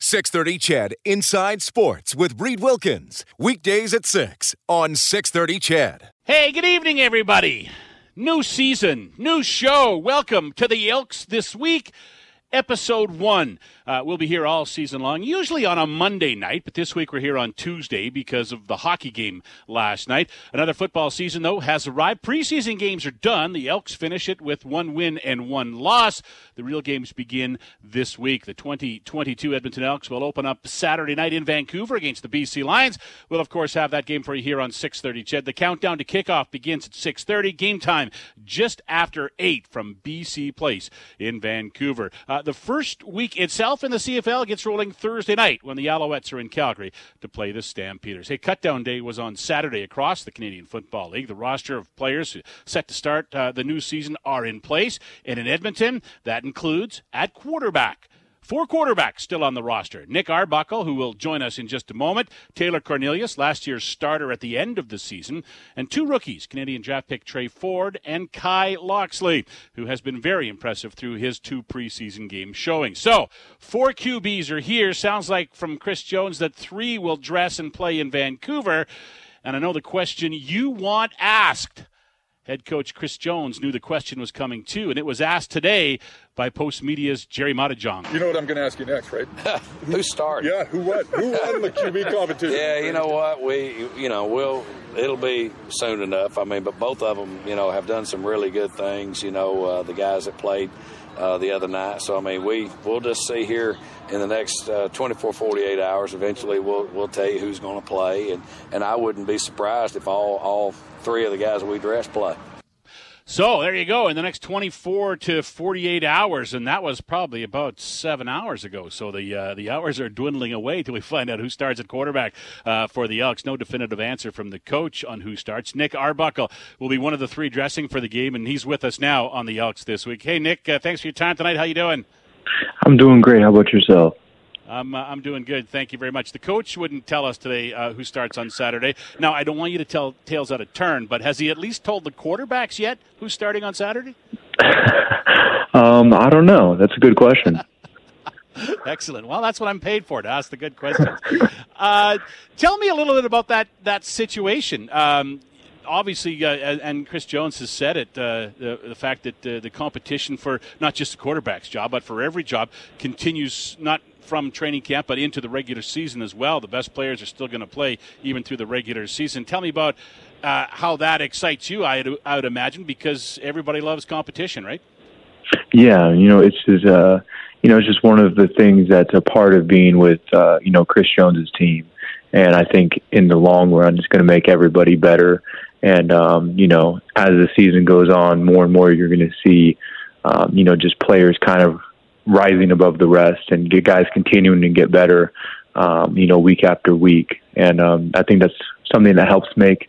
630 Ched Inside Sports with Reid Wilkins. Weekdays at 6 on 630 Ched. Hey, good evening, everybody. New season, new show. Welcome to the Elks this week episode one. Uh, we'll be here all season long, usually on a Monday night, but this week we're here on Tuesday because of the hockey game last night. Another football season, though, has arrived. Preseason games are done. The Elks finish it with one win and one loss. The real games begin this week. The 2022 Edmonton Elks will open up Saturday night in Vancouver against the BC Lions. We'll, of course, have that game for you here on 6.30. CHED, the countdown to kickoff begins at 6.30. Game time just after 8 from BC Place in Vancouver. Uh, uh, the first week itself in the CFL gets rolling Thursday night when the Alouettes are in Calgary to play the Stampeders. Hey, cutdown day was on Saturday across the Canadian Football League. The roster of players set to start uh, the new season are in place. And in Edmonton, that includes at quarterback Four quarterbacks still on the roster. Nick Arbuckle, who will join us in just a moment. Taylor Cornelius, last year's starter at the end of the season. And two rookies, Canadian draft pick Tre Ford and Kai Locksley, who has been very impressive through his two preseason game showing. So, four QBs are here. Sounds like from Chris Jones that three will dress and play in Vancouver. And I know the question you want asked Head coach Chris Jones knew the question was coming too, and it was asked today by Post Media's Gerry Moddejonge. You know what I'm going to ask you next, right? who started? Yeah, who won? Who won the QB competition? Yeah, you know what? We, you know, we'll it'll be soon enough. I mean, but both of them, you know, have done some really good things. You know, uh, the guys that played uh, the other night. So I mean, we we'll just see here in the next uh, 24, 48 hours. Eventually, we'll we'll tell you who's going to play, and and I wouldn't be surprised if all all three of the guys we dress play. So there you go. In the next 24 to 48 hours, and that was probably about seven hours ago. So the uh, the hours are dwindling away till we find out who starts at quarterback uh, for the Elks. No definitive answer from the coach on who starts. Nick Arbuckle will be one of the three dressing for the game, and he's with us now on the Elks this week. Hey, Nick, uh, thanks for your time tonight. How you doing? I'm doing great. How about yourself? I'm, uh, I'm doing good. Thank you very much. The coach wouldn't tell us today uh, who starts on Saturday. Now, I don't want you to tell tales out of turn, but has he at least told the quarterbacks yet who's starting on Saturday? um, I don't know. That's a good question. Excellent. Well, that's what I'm paid for to ask the good questions. Uh, tell me a little bit about that that situation. Um, obviously, uh, and Chris Jones has said it, uh, the, the, fact that uh, the competition for not just the quarterback's job, but for every job continues not from training camp, but into the regular season as well. The best players are still going to play even through the regular season. Tell me about uh, how that excites you, I, I would imagine, because everybody loves competition, right? Yeah, you know, it's just, uh, you know, it's just one of the things that's a part of being with, uh, you know, Chris Jones's team. And I think in the long run, it's going to make everybody better. And, um, you know, as the season goes on, more and more you're going to see, um, you know, just players kind of rising above the rest and get guys continuing to get better, um, you know, week after week. And um, I think that's something that helps make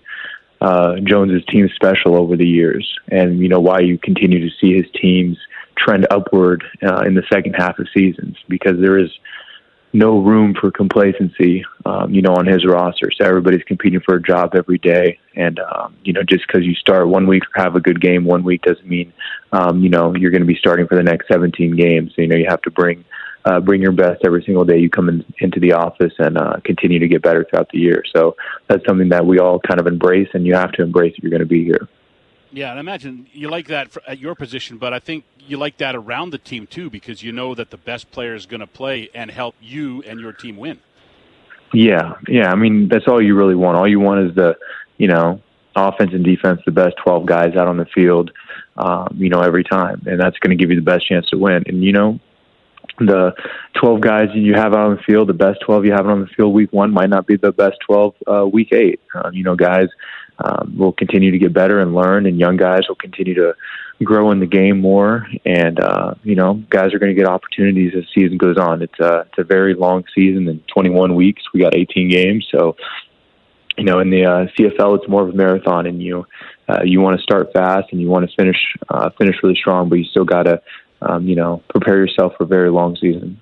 uh, Jones's team special over the years, and you know why you continue to see his teams trend upward uh, in the second half of seasons because there is no room for complacency, um, you know, on his roster. So everybody's competing for a job every day, and um, you know, just because you start one week or have a good game one week doesn't mean, um, you know, you're going to be starting for the next 17 games. So, you know, you have to bring uh, bring your best every single day you come in, into the office and uh, continue to get better throughout the year. So that's something that we all kind of embrace, and you have to embrace if you're going to be here. Yeah, and I imagine you like that at your position, but I think you like that around the team too because you know that the best player is going to play and help you and your team win. Yeah, yeah. I mean, that's all you really want. All you want is the, you know, offense and defense, the best 12 guys out on the field, um, you know, every time. And that's going to give you the best chance to win. And, you know, the 12 guys you have out on the field, the best 12 you have on the field week one might not be the best 12 uh, week eight. Um, you know, guys um, will continue to get better and learn, and young guys will continue to grow in the game more, and uh, you know, guys are going to get opportunities as the season goes on. It's a it's a very long season in 21 weeks. We got 18 games, so you know, in the uh, CFL, it's more of a marathon, and you uh, you want to start fast and you want to finish uh, finish really strong, but you still got to um, you know prepare yourself for a very long season.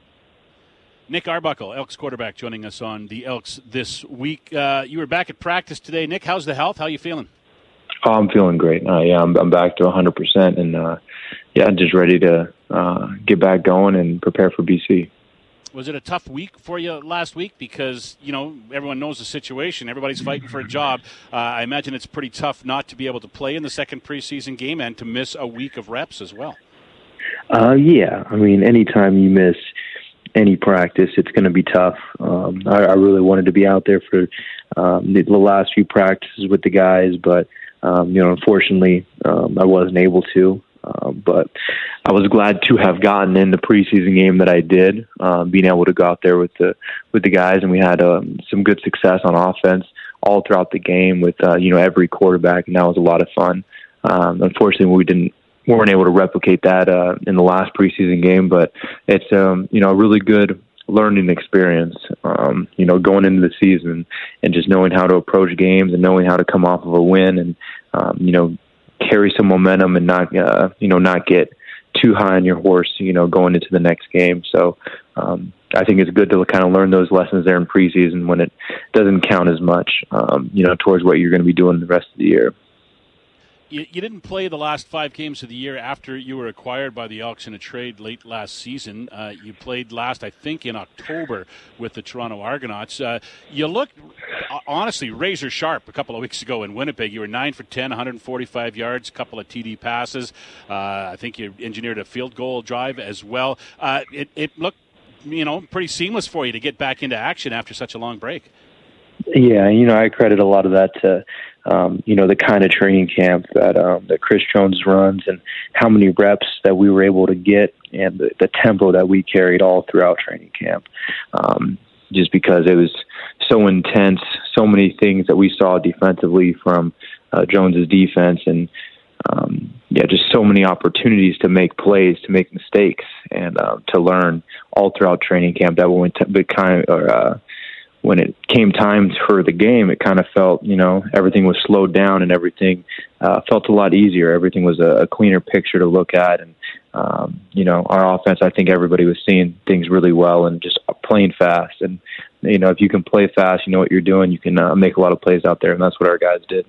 Nick Arbuckle, Elks quarterback, joining us on the Elks this week. Uh, you were back at practice today, Nick. How's the health? How are you feeling? Oh, I'm feeling great. Uh, yeah, I'm, I'm back to 100%, and uh, yeah, just ready to uh, get back going and prepare for BC. Was it a tough week for you last week? Because you know everyone knows the situation. Everybody's fighting for a job. Uh, I imagine it's pretty tough not to be able to play in the second preseason game and to miss a week of reps as well. Uh, yeah, I mean, anytime you miss any practice, it's going to be tough. Um, I, I really wanted to be out there for um, the, the last few practices with the guys, but um, you know, unfortunately, um, I wasn't able to. Uh, but I was glad to have gotten in the preseason game that I did, um, being able to go out there with the with the guys, and we had some good success on offense all throughout the game with uh, you know every quarterback, and that was a lot of fun. Um, unfortunately, we didn't weren't able to replicate that uh, in the last preseason game, but it's um, you know a really good learning experience. Um, you know, going into the season and just knowing how to approach games and knowing how to come off of a win and um, you know carry some momentum and not uh, you know not get too high on your horse. You know, going into the next game. So. Um, I think it's good to kind of learn those lessons there in preseason when it doesn't count as much, um, you know, towards what you're going to be doing the rest of the year you, you, didn't play the last five games of the year after you were acquired by the Elks in a trade late last season. Uh, you played last, I think, in October with the Toronto Argonauts. Uh, you looked, uh, honestly, razor sharp a couple of weeks ago in Winnipeg. You were 9 for 10, 145 yards, a couple of TD passes. Uh, I think you engineered a field goal drive as well. Uh, it, it looked, you know, pretty seamless for you to get back into action after such a long break. Yeah, you know, I credit a lot of that to um, you know, the kind of training camp that um, that Chris Jones runs and how many reps that we were able to get and the, the tempo that we carried all throughout training camp. Um, just because it was so intense, so many things that we saw defensively from uh, Jones's defense, and um, yeah, just so many opportunities to make plays, to make mistakes, and uh, to learn all throughout training camp. That kind of, or, uh, when it came time for the game, it kind of felt, you know, everything was slowed down and everything uh, felt a lot easier. Everything was a, a cleaner picture to look at. And, um, you know, our offense, I think everybody was seeing things really well and just playing fast. And, you know, if you can play fast, you know what you're doing, you can uh, make a lot of plays out there. And that's what our guys did.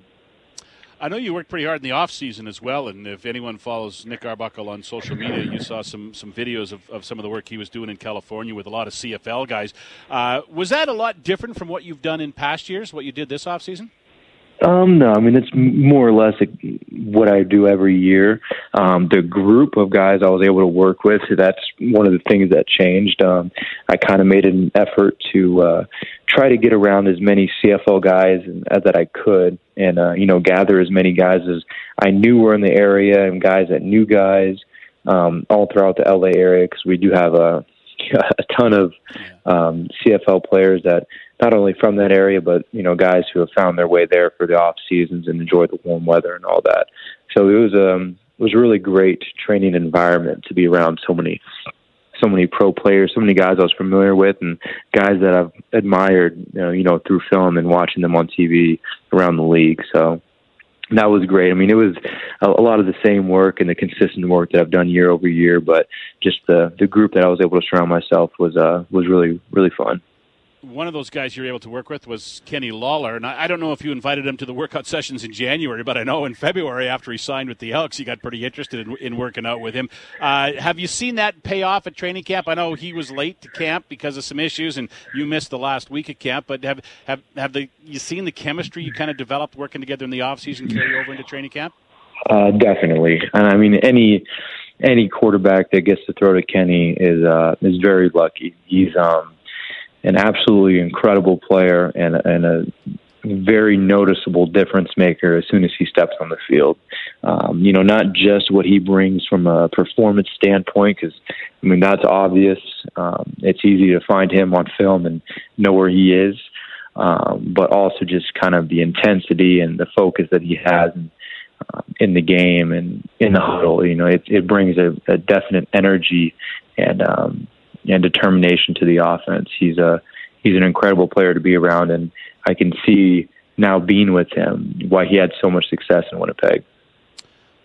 I know you worked pretty hard in the off season as well, and if anyone follows Nick Arbuckle on social media, you saw some some videos of, of some of the work he was doing in California with a lot of CFL guys. Uh, was that a lot different from what you've done in past years? What you did this off season? Um, no, I mean it's more or less what I do every year. Um, the group of guys I was able to work with, that's one of the things that changed. Um, I kind of made an effort to uh, try to get around as many CFL guys as that I could, and uh, you know gather as many guys as I knew were in the area and guys that knew guys um, all throughout the LA area because we do have a a ton of um, CFL players that not only from that area, but you know, guys who have found their way there for the off seasons and enjoy the warm weather and all that. So it was um it was a really great training environment to be around so many so many pro players, so many guys I was familiar with, and guys that I've admired, you know, you know, through film and watching them on TV around the league. So that was great. I mean, it was a, a lot of the same work and the consistent work that I've done year over year, but just the the group that I was able to surround myself was uh was really really fun one of those guys you were able to work with was Kenny Lawler, and I, I, don't know if you invited him to the workout sessions in January, but I know in February after he signed with the Elks, you got pretty interested in, in working out with him. Uh, have you seen that pay off at training camp? I know he was late to camp because of some issues, and you missed the last week of camp. But have have have the you seen the chemistry you kind of developed working together in the off season carry over into training camp? Uh, definitely, and I mean any any quarterback that gets to throw to Kenny is uh, is very lucky. He's um an absolutely incredible player and, and a very noticeable difference maker as soon as he steps on the field. Um, you know, not just what he brings from a performance standpoint, because I mean that's obvious. Um, it's easy to find him on film and know where he is, um, but also just kind of the intensity and the focus that he has. And um, in the game and in the huddle. You know, it, it brings a, a definite energy and um, and determination to the offense. He's a he's an incredible player to be around, and I can see now being with him why he had so much success in Winnipeg.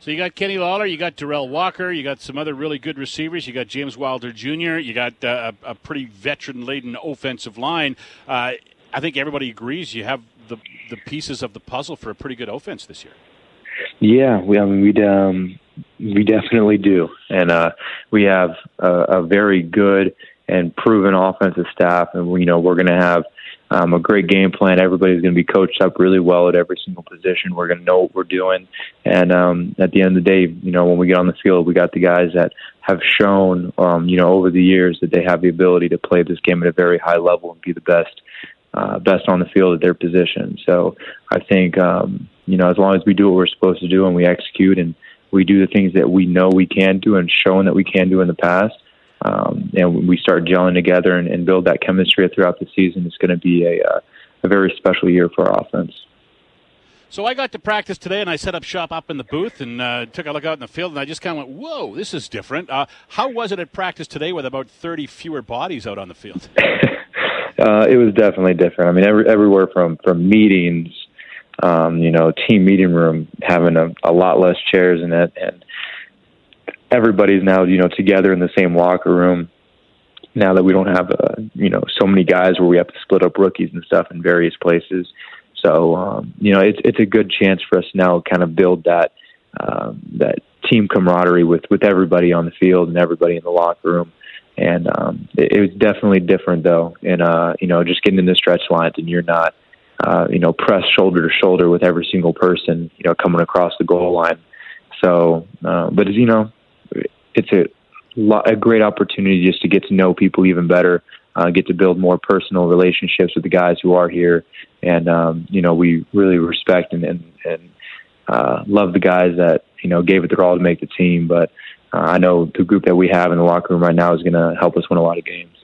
So you got Kenny Lawler, you got Derel Walker, you got some other really good receivers, you got James Wilder Jr., you got uh, a, a, pretty veteran-laden offensive line. Uh, I think everybody agrees you have the the pieces of the puzzle for a pretty good offense this year. Yeah, we I mean we um, we definitely do, and uh, we have a, a very good and proven offensive staff, and you know we're going to have um, a great game plan. Everybody's going to be coached up really well at every single position. We're going to know what we're doing, and um, at the end of the day, you know, when we get on the field, we got the guys that have shown, um, you know, over the years that they have the ability to play this game at a very high level and be the best, uh, best on the field at their position. So I think, um, you know, as long as we do what we're supposed to do and we execute and we do the things that we know we can do and shown that we can do in the past um, and we start gelling together and, and build that chemistry throughout the season, it's going to be a, uh, a very special year for our offense. So I got to practice today, and I set up shop up in the booth and uh, took a look out in the field, and I just kind of went, "Whoa, this is different." Uh, how was it at practice today, with about thirty fewer bodies out on the field? uh, it was definitely different. I mean, every, everywhere from from meetings, um, you know, team meeting room having a, a lot less chairs in it, and everybody's now you know together in the same locker room now that we don't have uh, you know so many guys where we have to split up rookies and stuff in various places. So um, you know it's it's a good chance for us now kind of build that um, that team camaraderie with with everybody on the field and everybody in the locker room. And um, it, it was definitely different though, and uh, you know just getting in the stretch lines and you're not uh, you know press shoulder to shoulder with every single person you know coming across the goal line. So, uh, but as you know, it's a a great opportunity just to get to know people even better, uh, get to build more personal relationships with the guys who are here, and um, you know we really respect and and, and uh, love the guys that you know gave it their all to make the team. But uh, I know the group that we have in the locker room right now is going to help us win a lot of games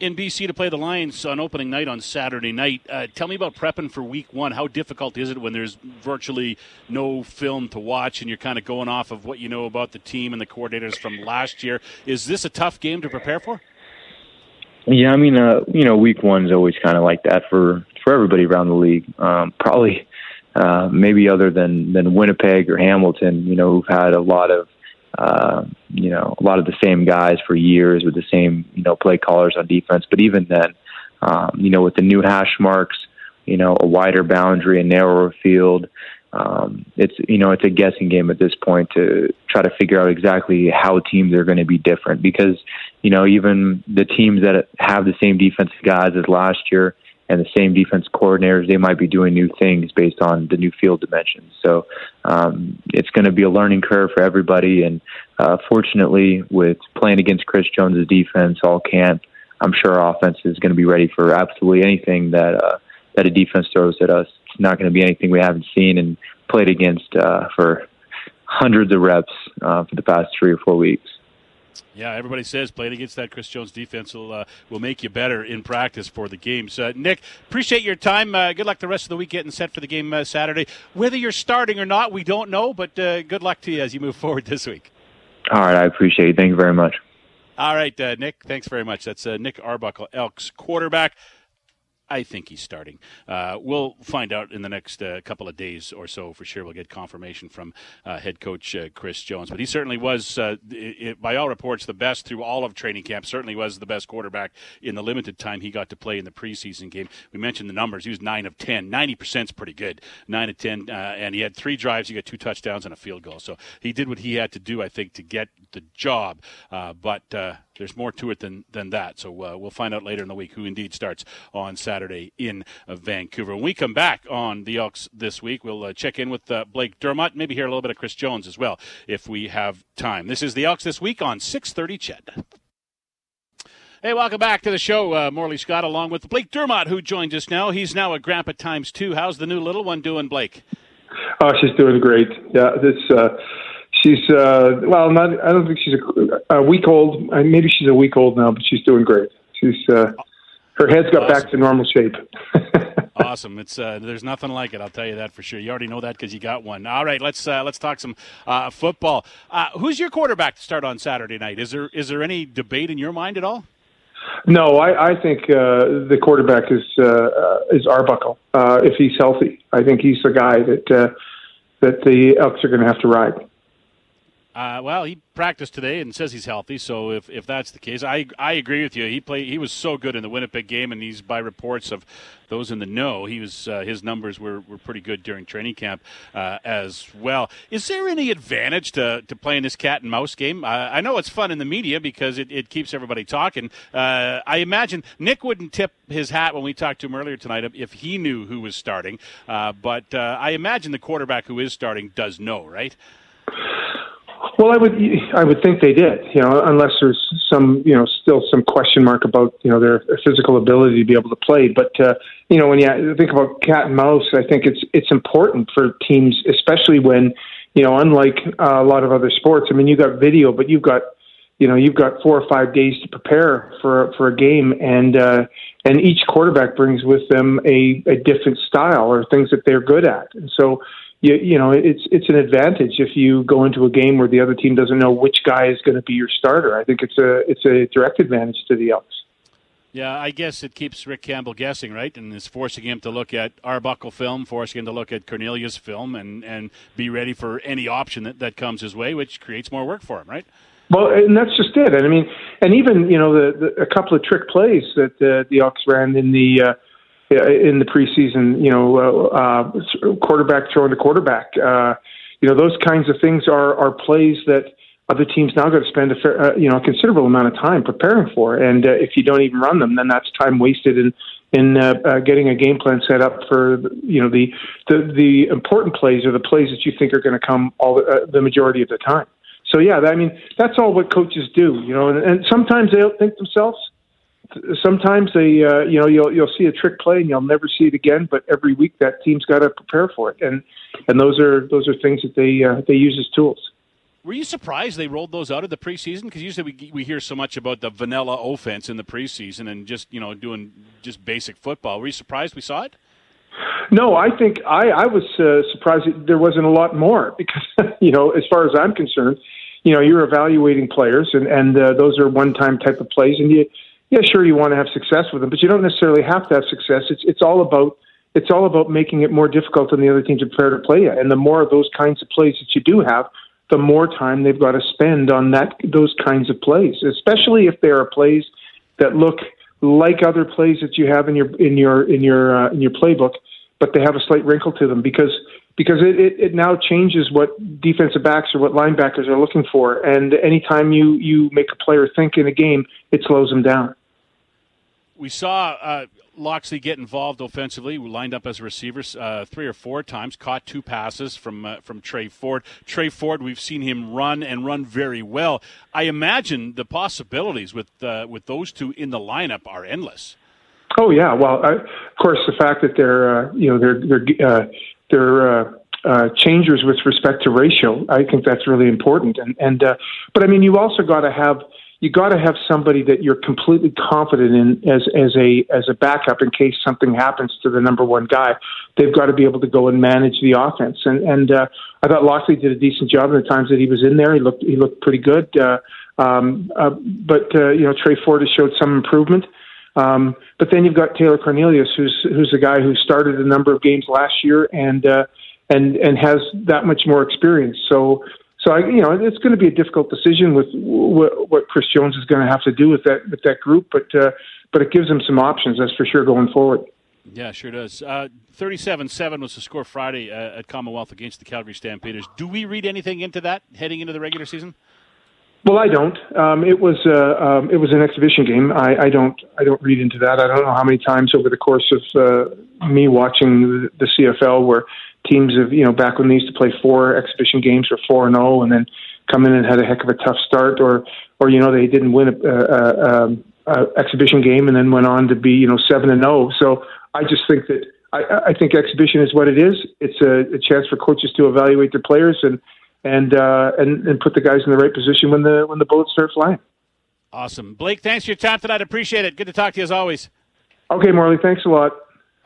in BC to play the Lions on opening night on Saturday night. Uh, tell me about prepping for Week One. How difficult is it when there's virtually no film to watch and you're kind of going off of what you know about the team and the coordinators from last year? Is this a tough game to prepare for? Yeah, I mean, uh, you know, Week One is always kind of like that for for everybody around the league. Um, probably, uh, maybe other than than Winnipeg or Hamilton, you know, who've had a lot of uh, you know, a lot of the same guys for years with the same, you know, play callers on defense. But even then, um, you know, with the new hash marks, you know, a wider boundary, a narrower field, um, it's you know, it's a guessing game at this point to try to figure out exactly how teams are going to be different because, you know, even the teams that have the same defensive guys as last year and the same defense coordinators, they might be doing new things based on the new field dimensions. So um, it's going to be a learning curve for everybody. And uh, fortunately, with playing against Chris Jones's defense all camp, I'm sure our offense is going to be ready for absolutely anything that uh, that a defense throws at us. It's not going to be anything we haven't seen and played against uh, for hundreds of reps uh, for the past three or four weeks. Yeah, everybody says playing against that Chris Jones defense will uh, will make you better in practice for the games. Uh, Nick, appreciate your time. Uh, good luck the rest of the week getting set for the game uh, Saturday. Whether you're starting or not, we don't know, but uh, good luck to you as you move forward this week. All right, I appreciate it. Thank you very much. All right, uh, Nick, thanks very much. That's Nick Arbuckle, Elks quarterback. I think he's starting. Uh, we'll find out in the next uh, couple of days or so for sure. We'll get confirmation from uh, head coach uh, Chris Jones. But he certainly was, uh, it, by all reports, the best through all of training camp. Certainly was the best quarterback in the limited time he got to play in the preseason game. We mentioned the numbers. He was 9 of 10. 90% is pretty good. 9 of 10. Uh, and he had three drives. He got two touchdowns and a field goal. So he did what he had to do, I think, to get the job. but there's more to it than, than that. So we'll find out later in the week who indeed starts on Saturday. Saturday in Vancouver. When we come back on the Elks this week, we'll uh, check in with uh, Blake Dermott, maybe hear a little bit of Chris Jones as well if we have time. This is the Elks this week on 6:30 CHED. Hey, welcome back to the show. Uh, Morley Scott along with Blake Dermott, who joins us now. He's now a grandpa times two. How's the new little one doing, Blake? Oh, she's doing great. Yeah, this. Uh, she's uh, well, not. I don't think she's a, a week old. Maybe she's a week old now, but she's doing great. She's uh, her head's got awesome. back to normal shape. awesome. It's uh, there's nothing like it. I'll tell you that for sure. You already know that because you got one. All right, let's uh, let's talk some uh, football. Uh, who's your quarterback to start on Saturday night? Is there is there any debate in your mind at all? No, I, I think uh, the quarterback is uh, is Arbuckle uh, if he's healthy. I think he's the guy that uh, that the Elks are going to have to ride. Uh, well, he practiced today and says he's healthy. So if, if that's the case, I I agree with you. He played. He was so good in the Winnipeg game, and he's by reports of those in the know, he was uh, his numbers were, were pretty good during training camp uh, as well. Is there any advantage to, to playing this cat and mouse game? Uh, I know it's fun in the media because it, it keeps everybody talking. Uh, I imagine Nick wouldn't tip his hat when we talked to him earlier tonight if he knew who was starting, uh, but I imagine the quarterback who is starting does know, right? Well, I would I would think they did, you know, unless there's some you know still some question mark about you know their physical ability to be able to play. But uh, you know when you think about cat and mouse, I think it's it's important for teams, especially when you know unlike uh, a lot of other sports. I mean, you got video, but you've got you know you've got four or five days to prepare for for a game, and uh, and each quarterback brings with them a, a different style or things that they're good at, and so you, you know it's it's an advantage if you go into a game where the other team doesn't know which guy is going to be your starter. I think it's a it's a direct advantage to the Elks. Yeah, I guess it keeps Rick Campbell guessing, right? And is forcing him to look at Arbuckle film, forcing him to look at Cornelius film, and, and be ready for any option that, that comes his way, which creates more work for him, right? Well, and that's just it. And I mean, and even you know the, the a couple of trick plays that uh, the Elks ran in the uh, in the preseason, you know, uh, uh, quarterback throwing to quarterback. Uh, you know, those kinds of things are are plays that other teams now got to spend a fair, uh, you know a considerable amount of time preparing for. And uh, if you don't even run them, then that's time wasted in in uh, uh, getting a game plan set up for you know the the the important plays are the plays that you think are going to come all the, uh, the majority of the time. So yeah, I mean that's all what coaches do, you know, and, and sometimes they don't think themselves sometimes they uh, you know you'll you'll see a trick play and you'll never see it again but every week that team's got to prepare for it. And and those are those are things that they uh, they use as tools. Were you surprised they rolled those out of the preseason? Because usually we, we hear so much about the vanilla offense in the preseason and just you know doing just basic football. Were you surprised we saw it? No, I think I, I was uh, surprised that there wasn't a lot more because, you know, as far as I'm concerned, you know, you're evaluating players and, and uh, those are one time type of plays and you, yeah, sure, you want to have success with them, but you don't necessarily have to have success. It's it's all about it's all about making it more difficult on the other team to prepare to play. And the more of those kinds of plays that you do have, the more time they've got to spend on that those kinds of plays, especially if there are plays that look like other plays that you have in your in your in your uh, in your playbook, but they have a slight wrinkle to them because because it, it, it now changes what defensive backs or what linebackers are looking for. And anytime you you make a player think in a game, it slows them down we saw uh, Locksley get involved offensively. We lined up as receivers uh, three or four times, caught two passes from uh, from Tre Ford. Tre Ford, we've seen him run and run very well. I imagine the possibilities with uh, with those two in the lineup are endless. Oh yeah, well, I, of course, the fact that they're uh, you know they're they're uh, they're uh, changers with respect to ratio, I think that's really important. And and uh, but I mean, you also got to have you got to have somebody that you're completely confident in as as a as a backup in case something happens to the number one guy. They've got to be able to go and manage the offense. And and uh, I thought Locksley did a decent job in the times that he was in there. He looked he looked pretty good. Uh, um, uh, but uh, you know Tre Ford has showed some improvement. Um, but then you've got Taylor Cornelius, who's who's a guy who started a number of games last year and uh, and and has that much more experience. So so I, you know, it's going to be a difficult decision with what, what Chris Jones is going to have to do with that with that group, but uh, but it gives him some options, that's for sure, going forward. Yeah, sure does. Uh, 37-7 was the score Friday uh, at Commonwealth against the Calgary Stampeders. Do we read anything into that heading into the regular season? Well, I don't. Um, it was uh, um, it was an exhibition game. I, I don't I don't read into that. I don't know how many times over the course of uh, me watching the, the CFL where teams have, you know, back when they used to play four exhibition games or four and zero, and then come in and had a heck of a tough start, or or you know they didn't win a, a, a, a exhibition game and then went on to be you know seven and zero. So I just think that I, I think exhibition is what it is. It's a, a chance for coaches to evaluate their players and and uh, and and put the guys in the right position when the when the bullets start flying. Awesome, Blake. Thanks for your time tonight. Appreciate it. Good to talk to you as always. Okay, Morley. Thanks a lot.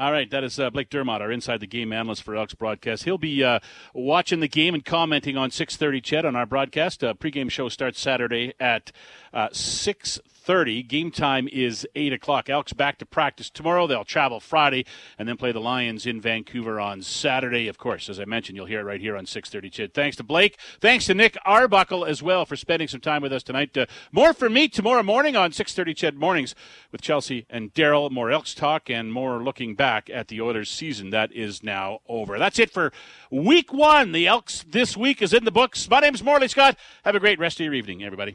All right, that is uh, Blake Dermott, our inside the game analyst for Elks broadcast. He'll be uh, watching the game and commenting on 6:30. Ched on our broadcast. Uh, pregame show starts Saturday at uh, 6 30. Game time is 8 o'clock. Elks back to practice tomorrow. They'll travel Friday and then play the Lions in Vancouver on Saturday. Of course, as I mentioned, you'll hear it right here on 630 Ched. Thanks to Blake. Thanks to Nick Arbuckle as well for spending some time with us tonight. Uh, more for me tomorrow morning on 630 Ched Mornings with Chelsea and Daryl. More Elks talk and more looking back at the Oilers season that is now over. That's it for week one. The Elks this week is in the books. My name's Morley Scott. Have a great rest of your evening, everybody.